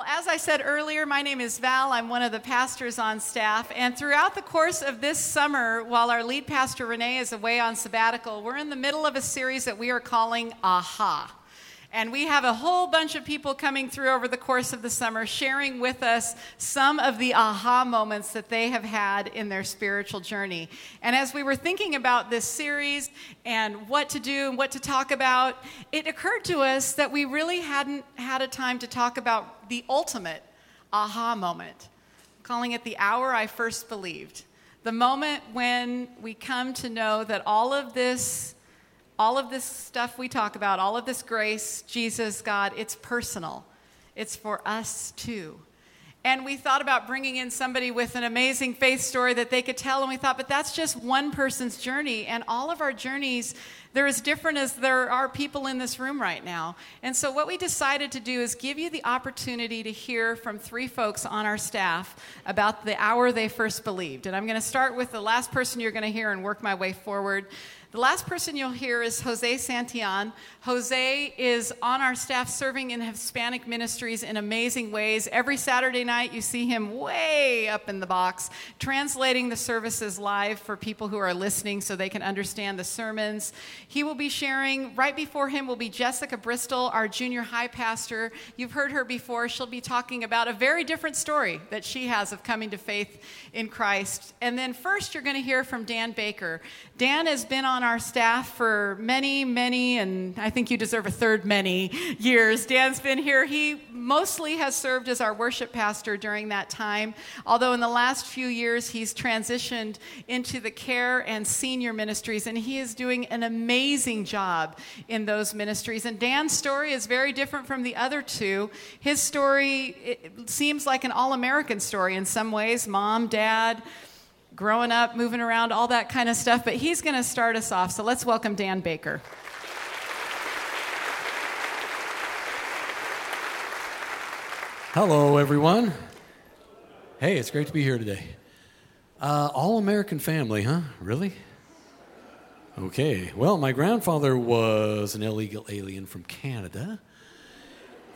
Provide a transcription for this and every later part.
Well, as I said earlier, my name is Val. I'm one of the pastors on staff. And throughout the course of this summer, while our lead pastor Renee is away on sabbatical, we're in the middle of a series that we are calling Aha. And we have a whole bunch of people coming through over the course of the summer sharing with us some of the aha moments that they have had in their spiritual journey. And as we were thinking about this series and what to do and what to talk about, it occurred to us that we really hadn't had a time to talk about the ultimate aha moment, calling it the hour I first believed. The moment when we come to know that all of this all of this stuff we talk about, all of this grace, Jesus, God, it's personal. It's for us too. And we thought about bringing in somebody with an amazing faith story that they could tell. And we thought, but that's just one person's journey. And all of our journeys, they're as different as there are people in this room right now. And so, what we decided to do is give you the opportunity to hear from three folks on our staff about the hour they first believed. And I'm going to start with the last person you're going to hear and work my way forward. The last person you'll hear is Jose Santillan. Jose is on our staff serving in Hispanic ministries in amazing ways. Every Saturday night, you see him way up in the box, translating the services live for people who are listening so they can understand the sermons. He will be sharing, right before him will be Jessica Bristol, our junior high pastor. You've heard her before. She'll be talking about a very different story that she has of coming to faith in Christ. And then first, you're going to hear from Dan Baker. Dan has been on our staff for many, many, and I think you deserve a third many years. Dan's been here. He mostly has served as our worship pastor during that time, although in the last few years he's transitioned into the care and senior ministries, and he is doing an amazing job in those ministries. And Dan's story is very different from the other two. His story seems like an all American story in some ways mom, dad, growing up, moving around, all that kind of stuff. But he's going to start us off. So let's welcome Dan Baker. Hello, everyone. Hey, it's great to be here today. Uh, all American family, huh? Really? Okay. Well, my grandfather was an illegal alien from Canada,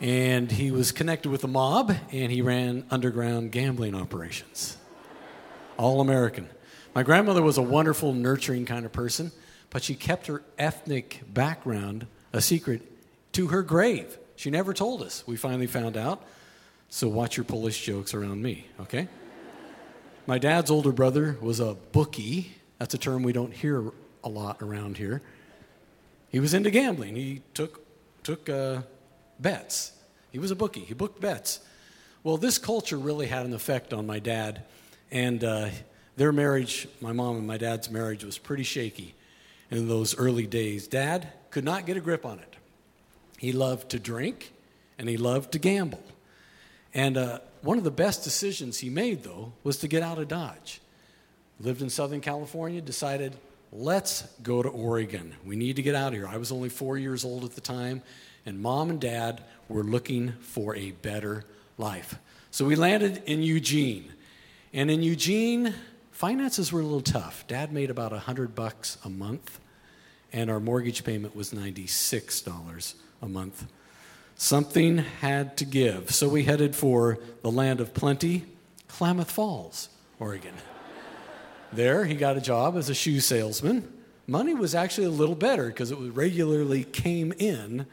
and he was connected with the mob, and he ran underground gambling operations all American. My grandmother was a wonderful, nurturing kind of person, but she kept her ethnic background a secret to her grave. She never told us. We finally found out. So watch your Polish jokes around me, okay? My dad's older brother was a bookie. That's a term we don't hear a lot around here. He was into gambling. He took, took uh, bets. He was a bookie. He booked bets. Well, this culture really had an effect on my dad and uh, their marriage, my mom and my dad's marriage, was pretty shaky in those early days. Dad could not get a grip on it. He loved to drink and he loved to gamble. And uh, one of the best decisions he made, though, was to get out of Dodge. Lived in Southern California, decided, let's go to Oregon. We need to get out of here. I was only four years old at the time, and mom and dad were looking for a better life. So we landed in Eugene. And in Eugene, finances were a little tough. Dad made about 100 bucks a month, and our mortgage payment was $96 a month. Something had to give. So we headed for the land of plenty, Klamath Falls, Oregon. There, he got a job as a shoe salesman. Money was actually a little better because it regularly came in.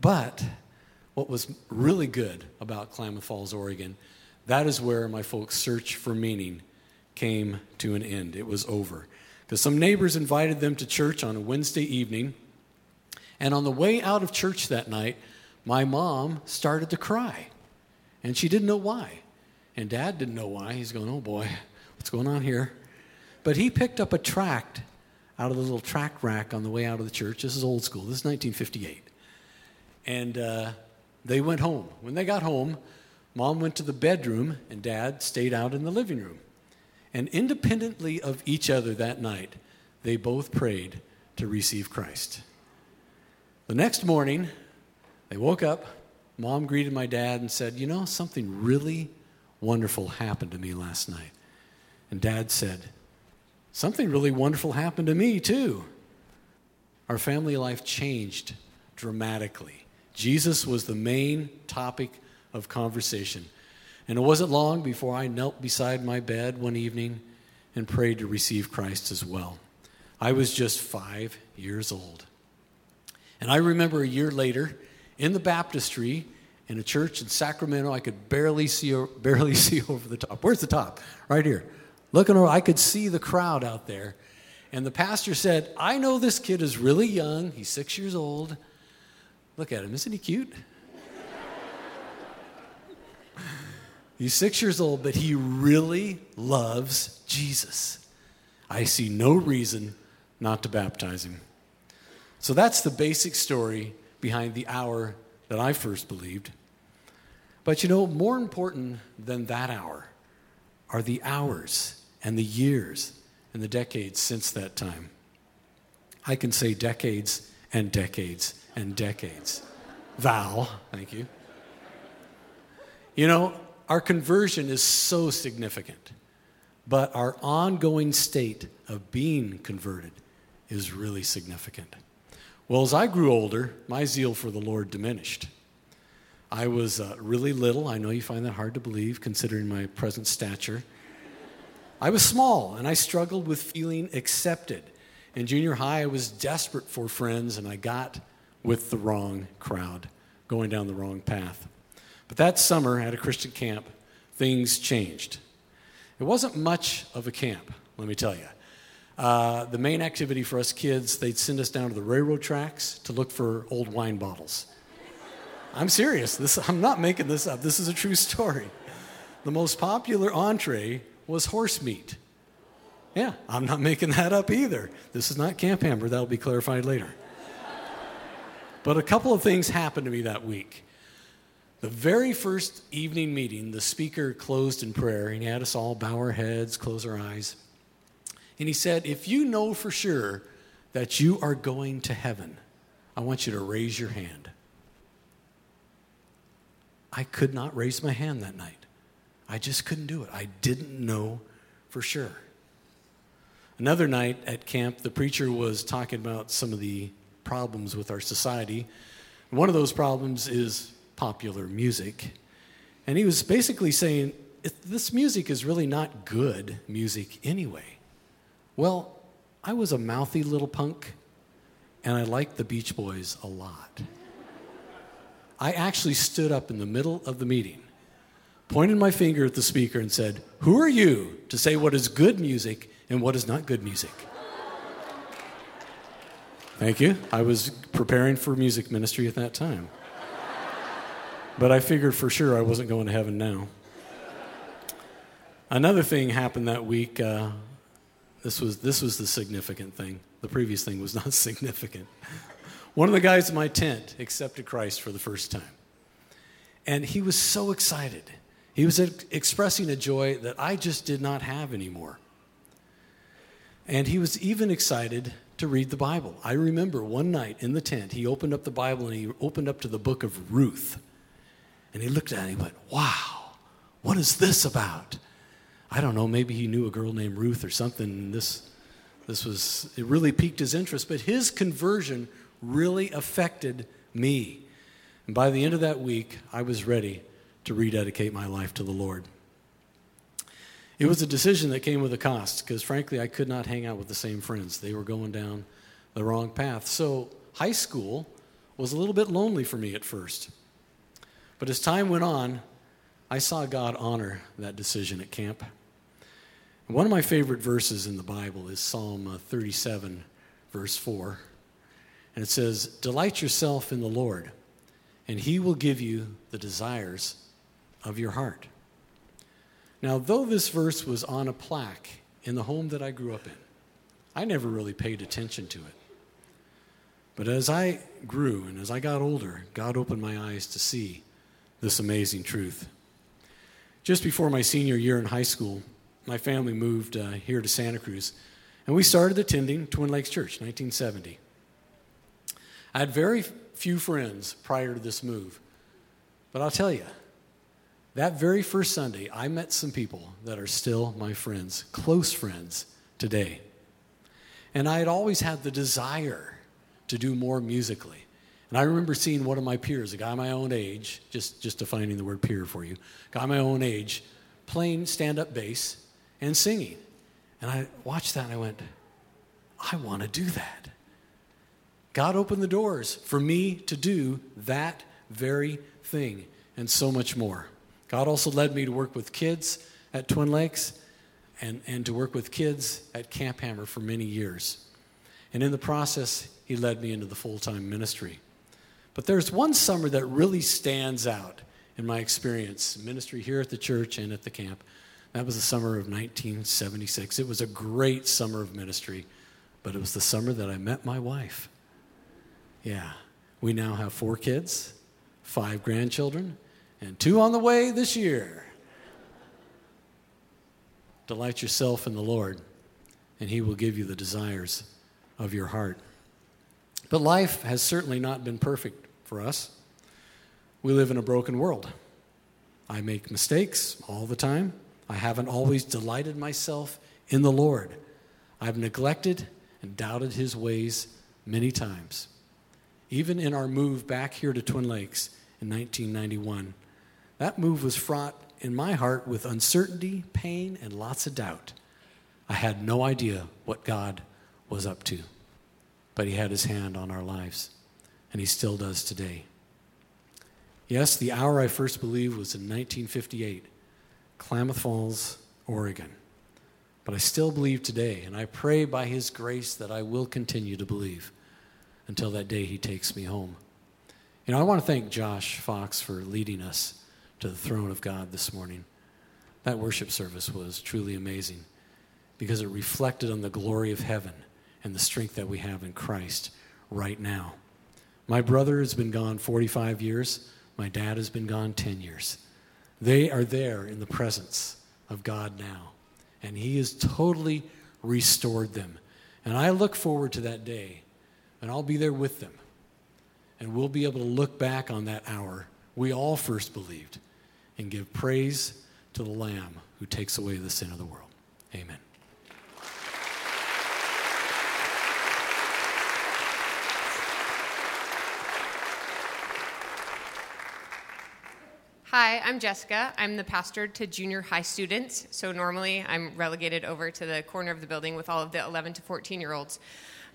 But what was really good about Klamath Falls, Oregon, that is where my folks' search for meaning came to an end. It was over. Because some neighbors invited them to church on a Wednesday evening. And on the way out of church that night, my mom started to cry. And she didn't know why. And dad didn't know why. He's going, oh boy, what's going on here? But he picked up a tract out of the little tract rack on the way out of the church. This is old school. This is 1958. And uh, they went home. When they got home, Mom went to the bedroom, and Dad stayed out in the living room. And independently of each other that night, they both prayed to receive Christ. The next morning, they woke up. Mom greeted my dad and said, You know, something really wonderful happened to me last night. And dad said, Something really wonderful happened to me, too. Our family life changed dramatically. Jesus was the main topic of conversation. And it wasn't long before I knelt beside my bed one evening and prayed to receive Christ as well. I was just five years old. And I remember a year later in the baptistry in a church in Sacramento, I could barely see, barely see over the top. Where's the top? Right here. Looking over, I could see the crowd out there. And the pastor said, I know this kid is really young. He's six years old. Look at him. Isn't he cute? He's six years old, but he really loves Jesus. I see no reason not to baptize him. So that's the basic story behind the hour that I first believed. But you know, more important than that hour are the hours and the years and the decades since that time. I can say decades and decades and decades. Val, thank you. You know, our conversion is so significant, but our ongoing state of being converted is really significant. Well, as I grew older, my zeal for the Lord diminished. I was uh, really little. I know you find that hard to believe considering my present stature. I was small and I struggled with feeling accepted. In junior high, I was desperate for friends and I got with the wrong crowd, going down the wrong path. But that summer at a Christian camp, things changed. It wasn't much of a camp, let me tell you. Uh, the main activity for us kids, they'd send us down to the railroad tracks to look for old wine bottles. I'm serious. This, I'm not making this up. This is a true story. The most popular entree was horse meat. Yeah, I'm not making that up either. This is not Camp Hammer. That'll be clarified later. But a couple of things happened to me that week. The very first evening meeting, the speaker closed in prayer, and he had us all bow our heads, close our eyes. And he said, If you know for sure that you are going to heaven, I want you to raise your hand. I could not raise my hand that night. I just couldn't do it. I didn't know for sure. Another night at camp, the preacher was talking about some of the problems with our society. One of those problems is popular music. And he was basically saying, this music is really not good music anyway. Well, I was a mouthy little punk, and I liked the Beach Boys a lot. I actually stood up in the middle of the meeting, pointed my finger at the speaker, and said, Who are you to say what is good music and what is not good music? Thank you. I was preparing for music ministry at that time. But I figured for sure I wasn't going to heaven now. Another thing happened that week. Uh, this, was, this was the significant thing. The previous thing was not significant. One of the guys in my tent accepted Christ for the first time. And he was so excited. He was expressing a joy that I just did not have anymore. And he was even excited to read the Bible. I remember one night in the tent, he opened up the Bible and he opened up to the book of Ruth. And he looked at it and he went, Wow, what is this about? I don't know, maybe he knew a girl named Ruth or something. This, this was, it really piqued his interest. But his conversion really affected me. And by the end of that week, I was ready to rededicate my life to the Lord. It was a decision that came with a cost because, frankly, I could not hang out with the same friends. They were going down the wrong path. So, high school was a little bit lonely for me at first. But as time went on, I saw God honor that decision at camp. One of my favorite verses in the Bible is Psalm uh, 37, verse 4. And it says, Delight yourself in the Lord, and he will give you the desires of your heart. Now, though this verse was on a plaque in the home that I grew up in, I never really paid attention to it. But as I grew and as I got older, God opened my eyes to see this amazing truth. Just before my senior year in high school, my family moved uh, here to Santa Cruz, and we started attending Twin Lakes Church, 1970. I had very few friends prior to this move, but I'll tell you, that very first Sunday, I met some people that are still my friends, close friends today. And I had always had the desire to do more musically. And I remember seeing one of my peers, a guy my own age, just, just defining the word peer for you, guy my own age, playing stand up bass and singing. And I watched that and I went, I want to do that. God opened the doors for me to do that very thing and so much more. God also led me to work with kids at Twin Lakes and, and to work with kids at Camp Hammer for many years. And in the process, He led me into the full time ministry. But there's one summer that really stands out in my experience ministry here at the church and at the camp. That was the summer of 1976. It was a great summer of ministry, but it was the summer that I met my wife. Yeah, we now have four kids, five grandchildren, and two on the way this year. Delight yourself in the Lord, and He will give you the desires of your heart. But life has certainly not been perfect for us. We live in a broken world. I make mistakes all the time. I haven't always delighted myself in the Lord. I've neglected and doubted His ways many times. Even in our move back here to Twin Lakes in 1991, that move was fraught in my heart with uncertainty, pain, and lots of doubt. I had no idea what God was up to, but He had His hand on our lives, and He still does today. Yes, the hour I first believed was in 1958, Klamath Falls, Oregon. But I still believe today, and I pray by His grace that I will continue to believe until that day He takes me home. You know, I want to thank Josh Fox for leading us to the throne of God this morning. That worship service was truly amazing because it reflected on the glory of heaven and the strength that we have in Christ right now. My brother has been gone 45 years. My dad has been gone 10 years. They are there in the presence of God now, and He has totally restored them. And I look forward to that day, and I'll be there with them. And we'll be able to look back on that hour we all first believed and give praise to the Lamb who takes away the sin of the world. Amen. Hi, I'm Jessica. I'm the pastor to junior high students. So normally I'm relegated over to the corner of the building with all of the 11 to 14 year olds.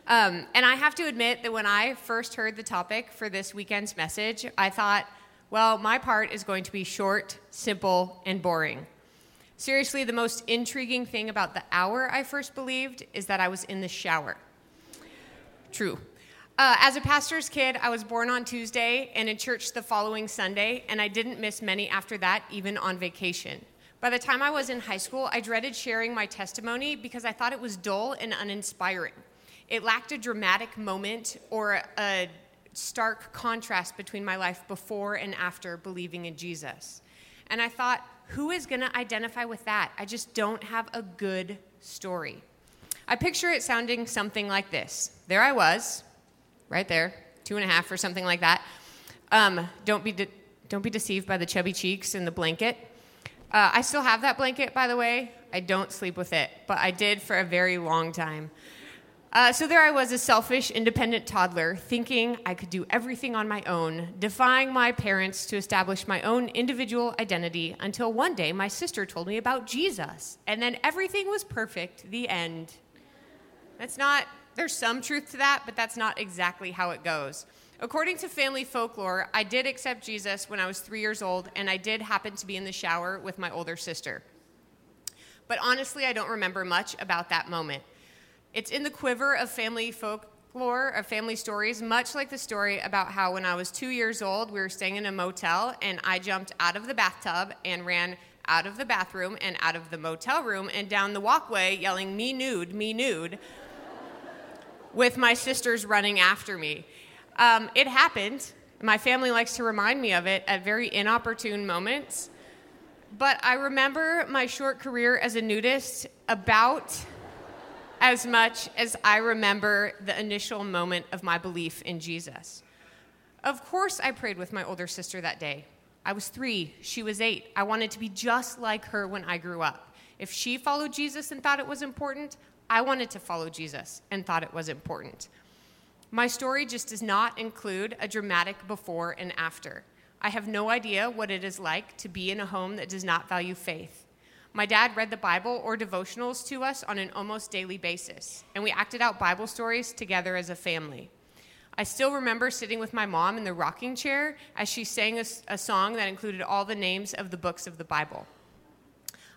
Um, and I have to admit that when I first heard the topic for this weekend's message, I thought, well, my part is going to be short, simple, and boring. Seriously, the most intriguing thing about the hour I first believed is that I was in the shower. True. Uh, as a pastor's kid, I was born on Tuesday and in church the following Sunday, and I didn't miss many after that, even on vacation. By the time I was in high school, I dreaded sharing my testimony because I thought it was dull and uninspiring. It lacked a dramatic moment or a stark contrast between my life before and after believing in Jesus. And I thought, who is going to identify with that? I just don't have a good story. I picture it sounding something like this There I was, right there, two and a half or something like that. Um, don't, be de- don't be deceived by the chubby cheeks and the blanket. Uh, I still have that blanket, by the way. I don't sleep with it, but I did for a very long time. Uh, so there I was, a selfish, independent toddler, thinking I could do everything on my own, defying my parents to establish my own individual identity until one day my sister told me about Jesus. And then everything was perfect. The end. That's not there's some truth to that, but that's not exactly how it goes. According to family folklore, I did accept Jesus when I was three years old, and I did happen to be in the shower with my older sister. But honestly, I don't remember much about that moment. It's in the quiver of family folklore, of family stories, much like the story about how when I was two years old, we were staying in a motel, and I jumped out of the bathtub and ran out of the bathroom and out of the motel room and down the walkway yelling, Me nude, me nude with my sisters running after me. Um, it happened. My family likes to remind me of it at very inopportune moments. But I remember my short career as a nudist about as much as I remember the initial moment of my belief in Jesus. Of course, I prayed with my older sister that day. I was three, she was eight. I wanted to be just like her when I grew up. If she followed Jesus and thought it was important, I wanted to follow Jesus and thought it was important. My story just does not include a dramatic before and after. I have no idea what it is like to be in a home that does not value faith. My dad read the Bible or devotionals to us on an almost daily basis, and we acted out Bible stories together as a family. I still remember sitting with my mom in the rocking chair as she sang a, a, song that included all the names of the books of the Bible.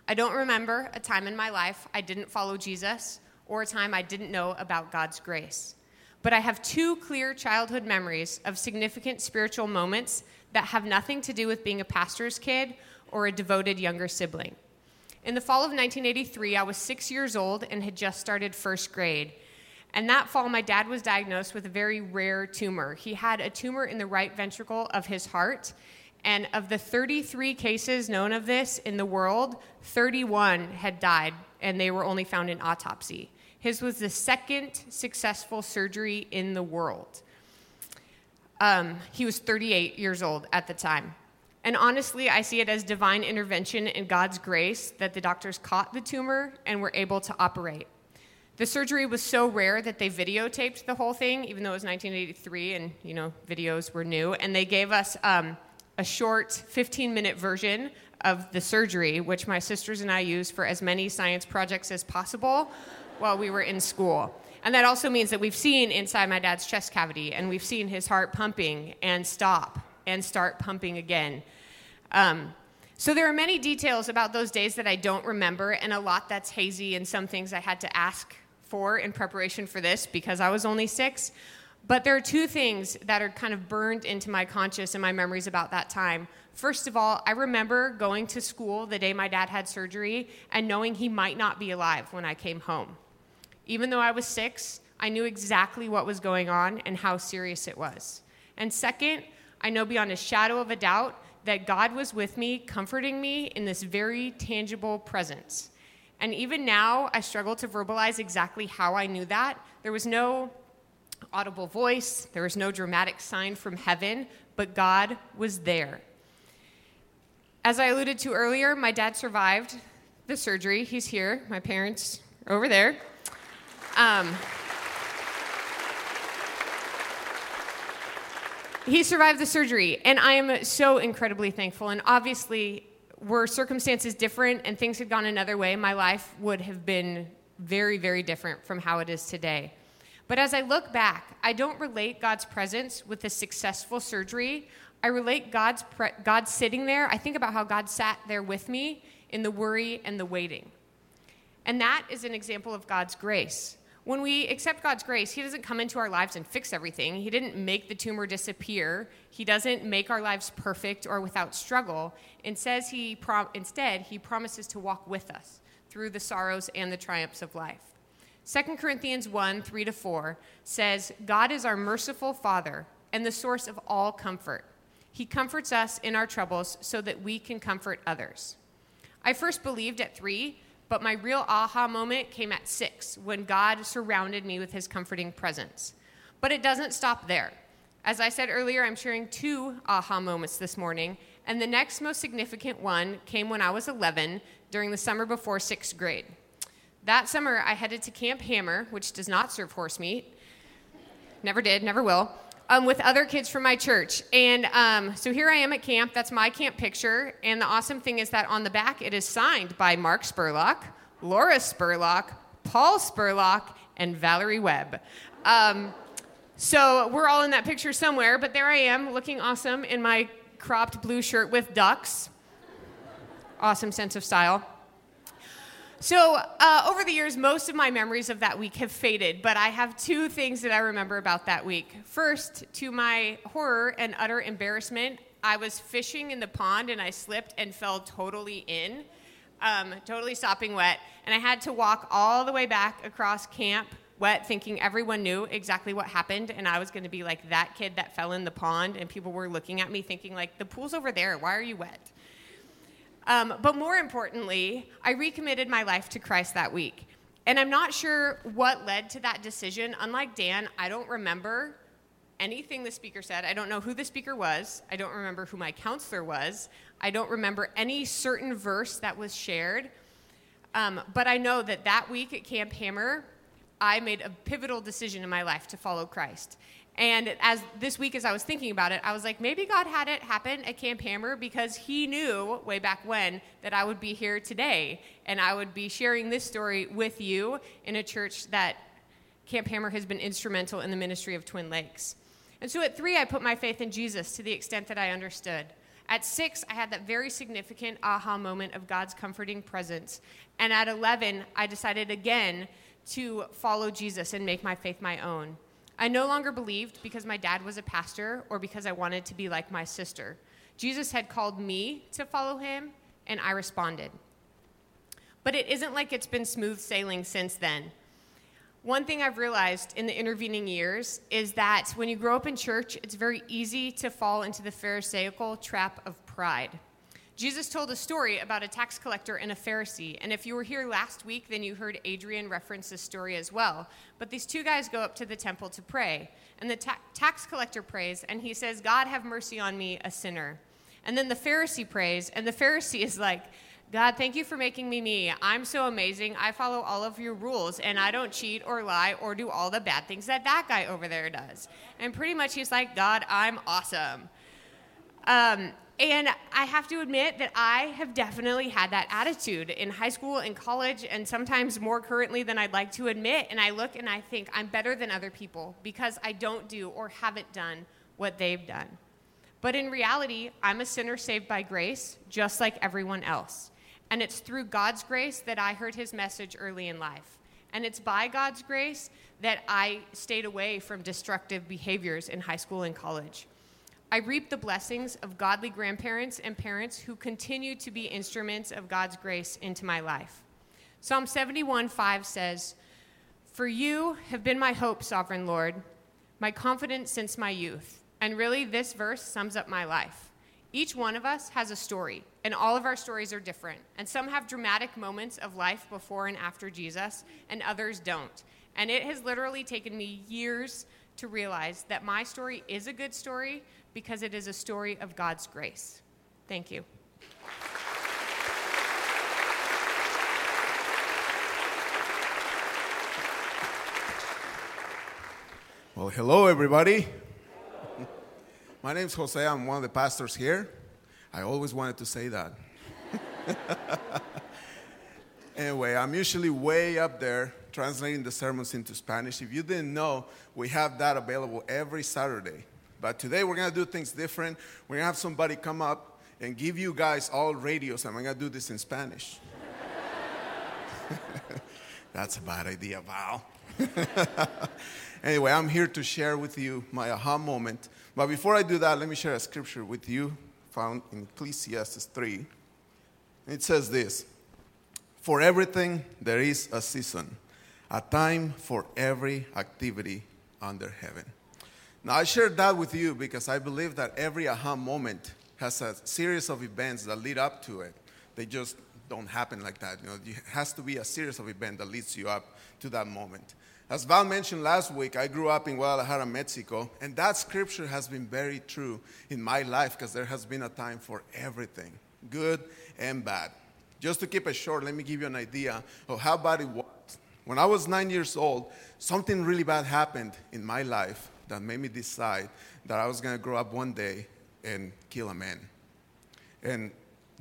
I don't remember a time in my life I didn't follow Jesus or a time I didn't know about God's grace. But I have two clear childhood memories of significant spiritual moments that have nothing to do with being a pastor's kid or a devoted younger sibling. In the fall of 1983, I was six years old and had just started first grade. And that fall, my dad was diagnosed with a very rare tumor. He had a tumor in the right ventricle of his heart. And of the 33 cases known of this in the world, 31 had died, and they were only found in autopsy. His was the second successful surgery in the world. Um, he was 38 years old at the time. And honestly, I see it as divine intervention and God's grace that the doctors caught the tumor and were able to operate. The surgery was so rare that they videotaped the whole thing, even though it was 1983 and you know videos were new. And they gave us um, a short 15-minute version of the surgery, which my sisters and I used for as many science projects as possible while we were in school. And that also means that we've seen inside my dad's chest cavity and we've seen his heart pumping and stop and start pumping again. Um, so there are many details about those days that I don't remember and a lot that's hazy and some things I had to ask for in preparation for this because I was only six. But there are two things that are kind of burned into my conscious and my memories about that time. First of all, I remember going to school the day my dad had surgery and knowing he might not be alive when I came home. Even though I was six, I knew exactly what was going on and how serious it was. And second, I know beyond a shadow of a doubt that God was with me, comforting me in this very tangible presence. And even now, I struggle to verbalize exactly how I knew that. There was no audible voice, there was no dramatic sign from heaven, but God was there. As I alluded to earlier, my dad survived the surgery. He's here. My parents are over there. Um, he survived the surgery, and I am so incredibly thankful. And obviously, were circumstances different and things had gone another way, my life would have been very, very different from how it is today. But as I look back, I don't relate God's presence with a successful surgery. I relate God's pre- God sitting there. I think about how God sat there with me in the worry and the waiting. And that is an example of God's grace. When we accept God's grace, He doesn't come into our lives and fix everything. He didn't make the tumor disappear. He doesn't make our lives perfect or without struggle. And says he instead, He promises to walk with us through the sorrows and the triumphs of life. 2 Corinthians 1 3 to 4 says, God is our merciful Father and the source of all comfort. He comforts us in our troubles so that we can comfort others. I first believed at three but my real aha moment came at six when God surrounded me with his comforting presence. But it doesn't stop there. As I said earlier, I'm sharing two aha moments this morning, and the next most significant one came when I was 11 during the summer before sixth grade. That summer, I headed to Camp Hammer, which does not serve horse meat. Never did, never will um, with other kids from my church. And um, so here I am at camp. That's my camp picture. And the awesome thing is that on the back, it is signed by Mark Spurlock, Laura Spurlock, Paul Spurlock, and Valerie Webb. Um, so we're all in that picture somewhere, but there I am looking awesome in my cropped blue shirt with ducks. Awesome sense of style. So, uh, over the years, most of my memories of that week have faded, but I have two things that I remember about that week. First, to my horror and utter embarrassment, I was fishing in the pond and I slipped and fell totally in, um, totally sopping wet. And I had to walk all the way back across camp wet, thinking everyone knew exactly what happened, and I was going to be like that kid that fell in the pond, and people were looking at me thinking, like, the pool's over there, why are you wet? Um, but more importantly, I recommitted my life to Christ that week. And I'm not sure what led to that decision. Unlike Dan, I don't remember anything the speaker said. I don't know who the speaker was. I don't remember who my counselor was. I don't remember any certain verse that was shared. Um, but I know that that week at Camp Hammer, I made a pivotal decision in my life to follow Christ. And as this week, as I was thinking about it, I was like, maybe God had it happen at Camp Hammer because He knew way back when that I would be here today and I would be sharing this story with you in a church that Camp Hammer has been instrumental in the ministry of Twin Lakes. And so at three, I put my faith in Jesus to the extent that I understood. At six, I had that very significant aha moment of God's comforting presence. And at 11, I decided again to follow Jesus and make my faith my own. I no longer believed because my dad was a pastor or because I wanted to be like my sister. Jesus had called me to follow him, and I responded. But it isn't like it's been smooth sailing since then. One thing I've realized in the intervening years is that when you grow up in church, it's very easy to fall into the Pharisaical trap of pride. Jesus told a story about a tax collector and a Pharisee. And if you were here last week, then you heard Adrian reference this story as well. But these two guys go up to the temple to pray. And the ta- tax collector prays, and he says, God, have mercy on me, a sinner. And then the Pharisee prays, and the Pharisee is like, God, thank you for making me me. I'm so amazing. I follow all of your rules, and I don't cheat or lie or do all the bad things that that guy over there does. And pretty much he's like, God, I'm awesome. Um, and I have to admit that I have definitely had that attitude in high school and college, and sometimes more currently than I'd like to admit. And I look and I think I'm better than other people because I don't do or haven't done what they've done. But in reality, I'm a sinner saved by grace, just like everyone else. And it's through God's grace that I heard his message early in life. And it's by God's grace that I stayed away from destructive behaviors in high school and college. I reap the blessings of godly grandparents and parents who continue to be instruments of God's grace into my life. Psalm 71 5 says, For you have been my hope, sovereign Lord, my confidence since my youth. And really, this verse sums up my life. Each one of us has a story, and all of our stories are different. And some have dramatic moments of life before and after Jesus, and others don't. And it has literally taken me years to realize that my story is a good story because it is a story of God's grace. Thank you. Well, hello, everybody. My name's Jose. I'm one of the pastors here. I always wanted to say that. anyway, I'm usually way up there translating the sermons into Spanish. If you didn't know, we have that available every Saturday. But today we're going to do things different. We're going to have somebody come up and give you guys all radios, and I'm going to do this in Spanish. That's a bad idea, Val. anyway, I'm here to share with you my aha moment. But before I do that, let me share a scripture with you found in Ecclesiastes 3. It says this For everything there is a season, a time for every activity under heaven. Now, I shared that with you because I believe that every aha moment has a series of events that lead up to it. They just don't happen like that. You know, it has to be a series of events that leads you up to that moment. As Val mentioned last week, I grew up in Guadalajara, Mexico, and that scripture has been very true in my life because there has been a time for everything, good and bad. Just to keep it short, let me give you an idea of how bad it was. When I was nine years old, something really bad happened in my life that made me decide that I was going to grow up one day and kill a man. And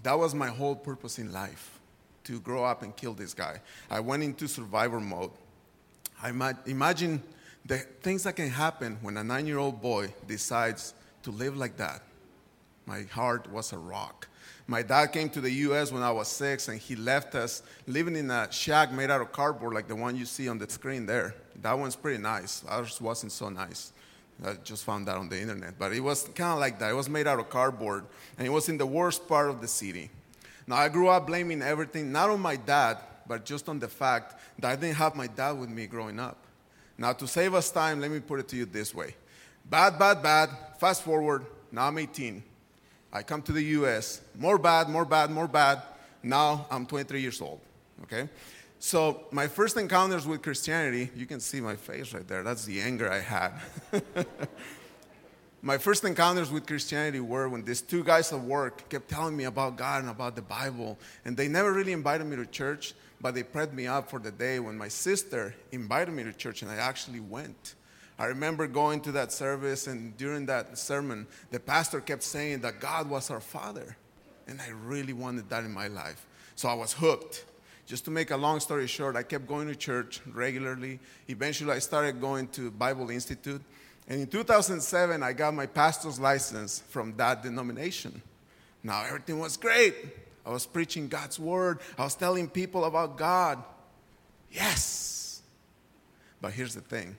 that was my whole purpose in life to grow up and kill this guy. I went into survivor mode. I imagine the things that can happen when a nine year old boy decides to live like that. My heart was a rock. My dad came to the US when I was six and he left us living in a shack made out of cardboard like the one you see on the screen there. That one's pretty nice. Ours wasn't so nice. I just found that on the internet. But it was kind of like that. It was made out of cardboard, and it was in the worst part of the city. Now, I grew up blaming everything, not on my dad, but just on the fact that I didn't have my dad with me growing up. Now, to save us time, let me put it to you this way bad, bad, bad. Fast forward, now I'm 18. I come to the US, more bad, more bad, more bad. Now I'm 23 years old, okay? So, my first encounters with Christianity, you can see my face right there. That's the anger I had. My first encounters with Christianity were when these two guys at work kept telling me about God and about the Bible. And they never really invited me to church, but they prepped me up for the day when my sister invited me to church and I actually went. I remember going to that service, and during that sermon, the pastor kept saying that God was our Father. And I really wanted that in my life. So I was hooked. Just to make a long story short, I kept going to church regularly. Eventually, I started going to Bible Institute. And in 2007, I got my pastor's license from that denomination. Now, everything was great. I was preaching God's word, I was telling people about God. Yes. But here's the thing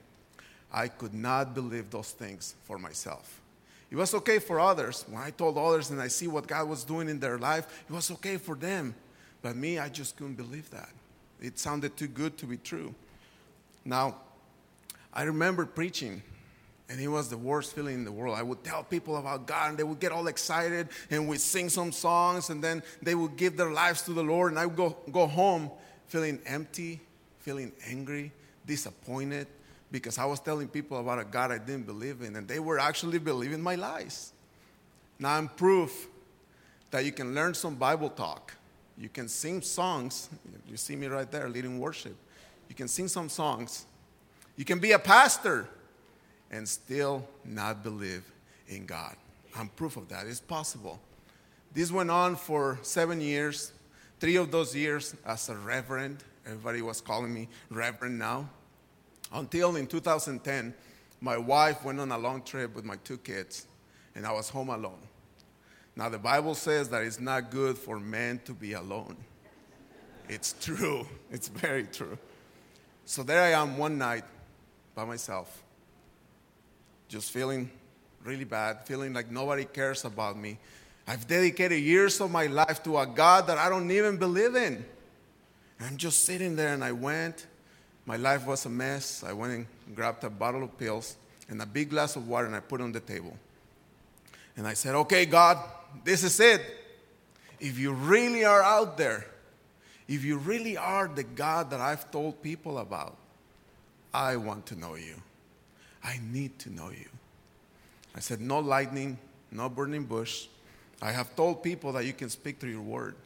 I could not believe those things for myself. It was okay for others. When I told others and I see what God was doing in their life, it was okay for them. But me, I just couldn't believe that. It sounded too good to be true. Now, I remember preaching, and it was the worst feeling in the world. I would tell people about God, and they would get all excited, and we'd sing some songs, and then they would give their lives to the Lord, and I would go, go home feeling empty, feeling angry, disappointed, because I was telling people about a God I didn't believe in, and they were actually believing my lies. Now I'm proof that you can learn some Bible talk. You can sing songs. You see me right there leading worship. You can sing some songs. You can be a pastor and still not believe in God. I'm proof of that. It's possible. This went on for seven years. Three of those years as a reverend. Everybody was calling me reverend now. Until in 2010, my wife went on a long trip with my two kids, and I was home alone. Now, the Bible says that it's not good for men to be alone. It's true, it's very true. So there I am one night by myself, just feeling really bad, feeling like nobody cares about me. I've dedicated years of my life to a God that I don't even believe in. And I'm just sitting there, and I went my life was a mess. I went and grabbed a bottle of pills and a big glass of water and I put it on the table. And I said, Okay, God, this is it. If you really are out there, if you really are the God that I've told people about, I want to know you. I need to know you. I said, No lightning, no burning bush. I have told people that you can speak through your word,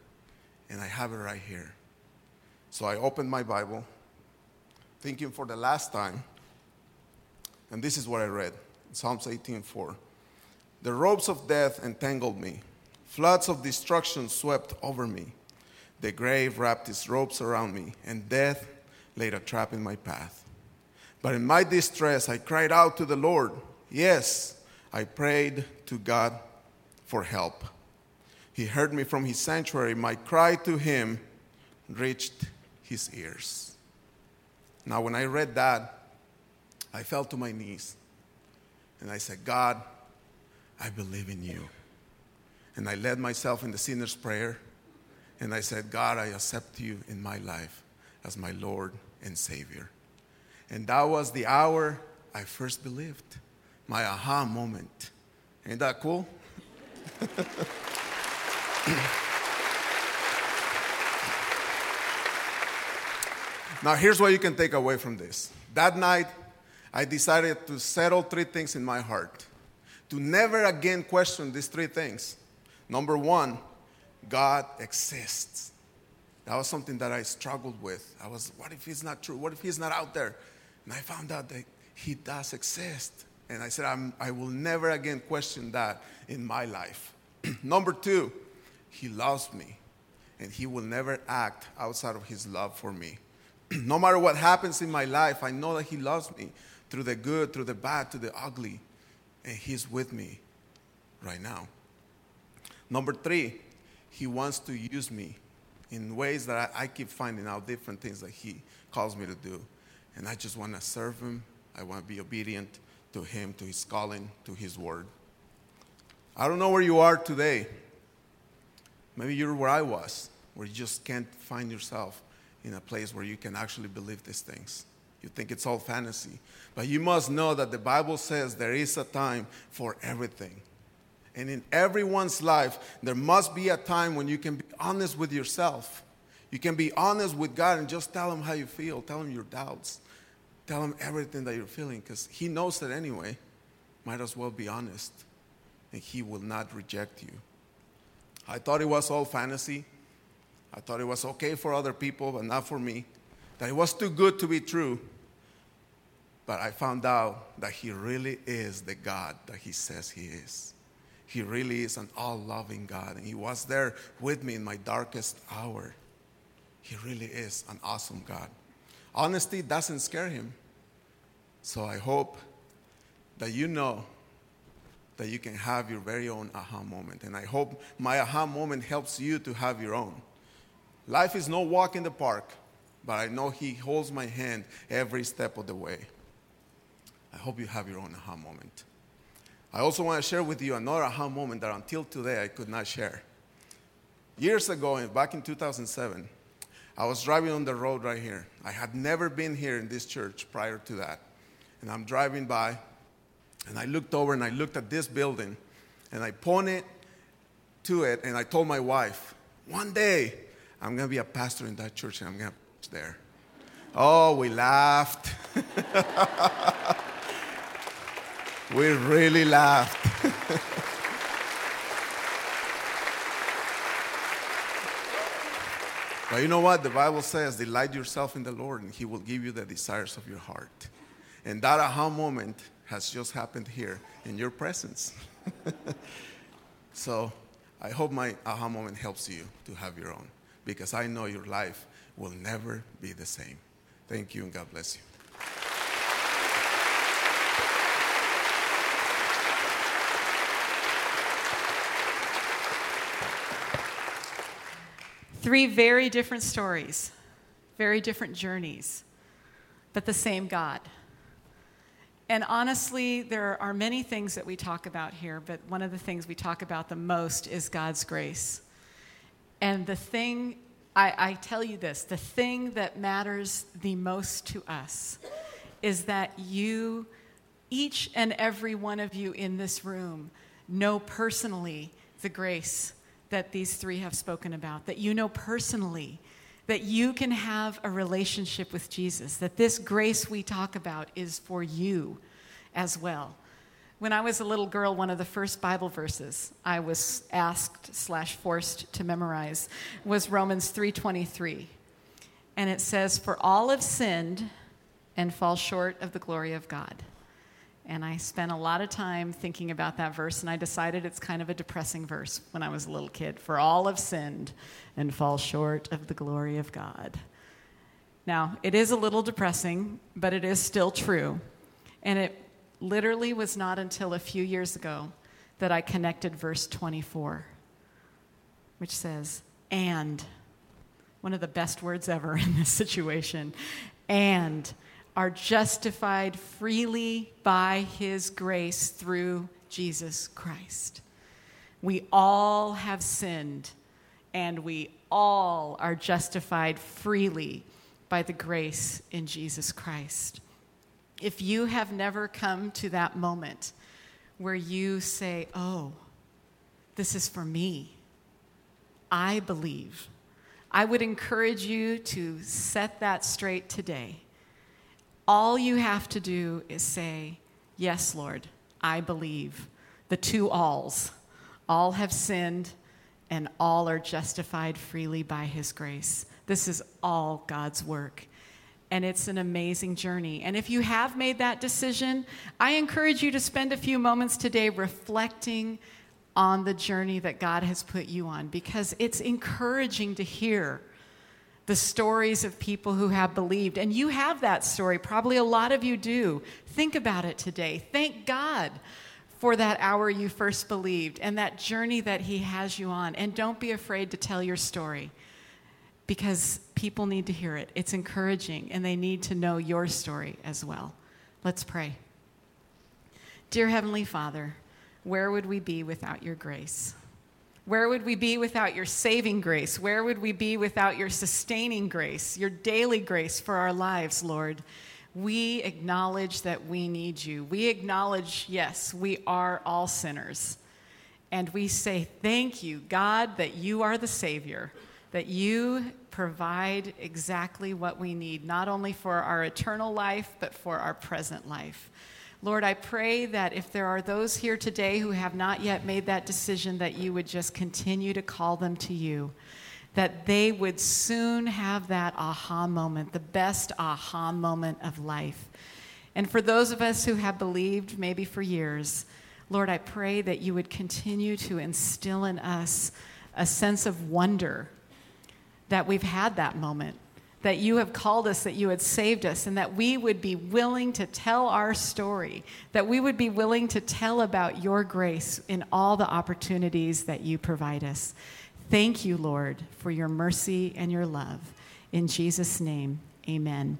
and I have it right here. So I opened my Bible thinking for the last time, and this is what I read Psalms 18:4. The ropes of death entangled me, floods of destruction swept over me. The grave wrapped its ropes around me, and death laid a trap in my path. But in my distress, I cried out to the Lord. Yes, I prayed to God for help. He heard me from his sanctuary. My cry to him reached his ears. Now, when I read that, I fell to my knees and I said, God, I believe in you. And I led myself in the sinner's prayer and I said, God, I accept you in my life as my Lord and Savior. And that was the hour I first believed, my aha moment. Ain't that cool? Now, here's what you can take away from this. That night, I decided to settle three things in my heart to never again question these three things. Number one, God exists. That was something that I struggled with. I was, what if he's not true? What if he's not out there? And I found out that he does exist. And I said, i will never again question that in my life. Number two, he loves me, and he will never act outside of his love for me. no matter what happens in my life, I know that He loves me through the good, through the bad, through the ugly. And He's with me right now. Number three, He wants to use me in ways that I, I keep finding out different things that He calls me to do. And I just want to serve Him. I want to be obedient to Him, to His calling, to His word. I don't know where you are today. Maybe you're where I was, where you just can't find yourself in a place where you can actually believe these things. You think it's all fantasy. But you must know that the Bible says there is a time for everything. And in everyone's life, there must be a time when you can be honest with yourself. You can be honest with God and just tell Him how you feel, tell Him your doubts, tell Him everything that you're feeling, because He knows it anyway. might as well be honest, and He will not reject you. I thought it was all fantasy. I thought it was okay for other people, but not for me. That it was too good to be true. But I found out that He really is the God that He says He is. He really is an all loving God, and He was there with me in my darkest hour. He really is an awesome God. Honesty doesn't scare Him. So I hope that you know that you can have your very own aha moment. And I hope my aha moment helps you to have your own. Life is no walk in the park, but I know He holds my hand every step of the way. I hope you have your own aha moment. I also want to share with you another aha moment that until today I could not share. Years ago, back in 2007, I was driving on the road right here. I had never been here in this church prior to that. And I'm driving by, and I looked over and I looked at this building, and I pointed to it, and I told my wife, one day I'm going to be a pastor in that church, and I'm going to preach there. Oh, we laughed. we really laughed. but you know what? The Bible says, delight yourself in the Lord, and He will give you the desires of your heart. And that aha moment has just happened here in your presence. so I hope my aha moment helps you to have your own, because I know your life will never be the same. Thank you, and God bless you. Three very different stories, very different journeys, but the same God. And honestly, there are many things that we talk about here, but one of the things we talk about the most is God's grace. And the thing, I, I, tell you this, the thing that matters the most to us is that you, each and every one of you in this room, know personally the grace that these three have spoken about, that you know personally that you can have a relationship with Jesus, that this grace we talk about is for you as well. When I was a little girl, one of the first Bible verses I was asked slash forced to memorize was Romans 3:23. And it says, For all have sinned and fall short of the glory of God. And I spent a lot of time thinking about that verse, and I decided it's kind of a depressing verse when I was a little kid. For all have sinned and fall short of the glory of God. Now, it is a little depressing, but it is still true. And it literally was not until a few years ago that I connected verse 24, which says, and, one of the best words ever in this situation, and are justified freely by his grace through Jesus Christ. We all have sinned, and we all are justified freely by the grace in Jesus Christ. If you have never come to that moment where you say, Oh, this is for me, I believe, I would encourage you to set that straight today all you have to do is say, Yes, Lord, I believe. The two alls. All have sinned, and all are justified freely by his grace. This is all God's work. And it's an amazing journey. And if you have made that decision, I encourage you to spend a few moments today reflecting on the journey that God has put you on because it's encouraging to hear the stories of people who have believed. And you have that story. Probably a lot of you do. Think about it today. Thank God for that hour you first believed and that journey that He has you on. And don't be afraid to tell your story because people need to hear it. It's encouraging and they need to know your story as well. Let's pray. Dear Heavenly Father, where would we be without your grace? Where would we be without your saving grace? Where would we be without your sustaining grace, your daily grace for our lives, Lord? We acknowledge that we need you. We acknowledge, yes, we are all sinners. And we say, Thank you, God, that you are the Savior, that you provide exactly what we need, not only for our eternal life, but for our present life. Lord, I pray that if there are those here today who have not yet made that decision, that you would just continue to call them to you, that they would soon have that aha moment, the best aha moment of life. And for those of us who have believed maybe for years, Lord, I pray that you would continue to instill in us a sense of wonder that we've had that moment, that you have called us, that you had saved us, and that we would be willing to tell our story, that we would be willing to tell about your grace in all the opportunities that you provide us. Thank you, Lord, for your mercy and your love. In Jesus' name, amen.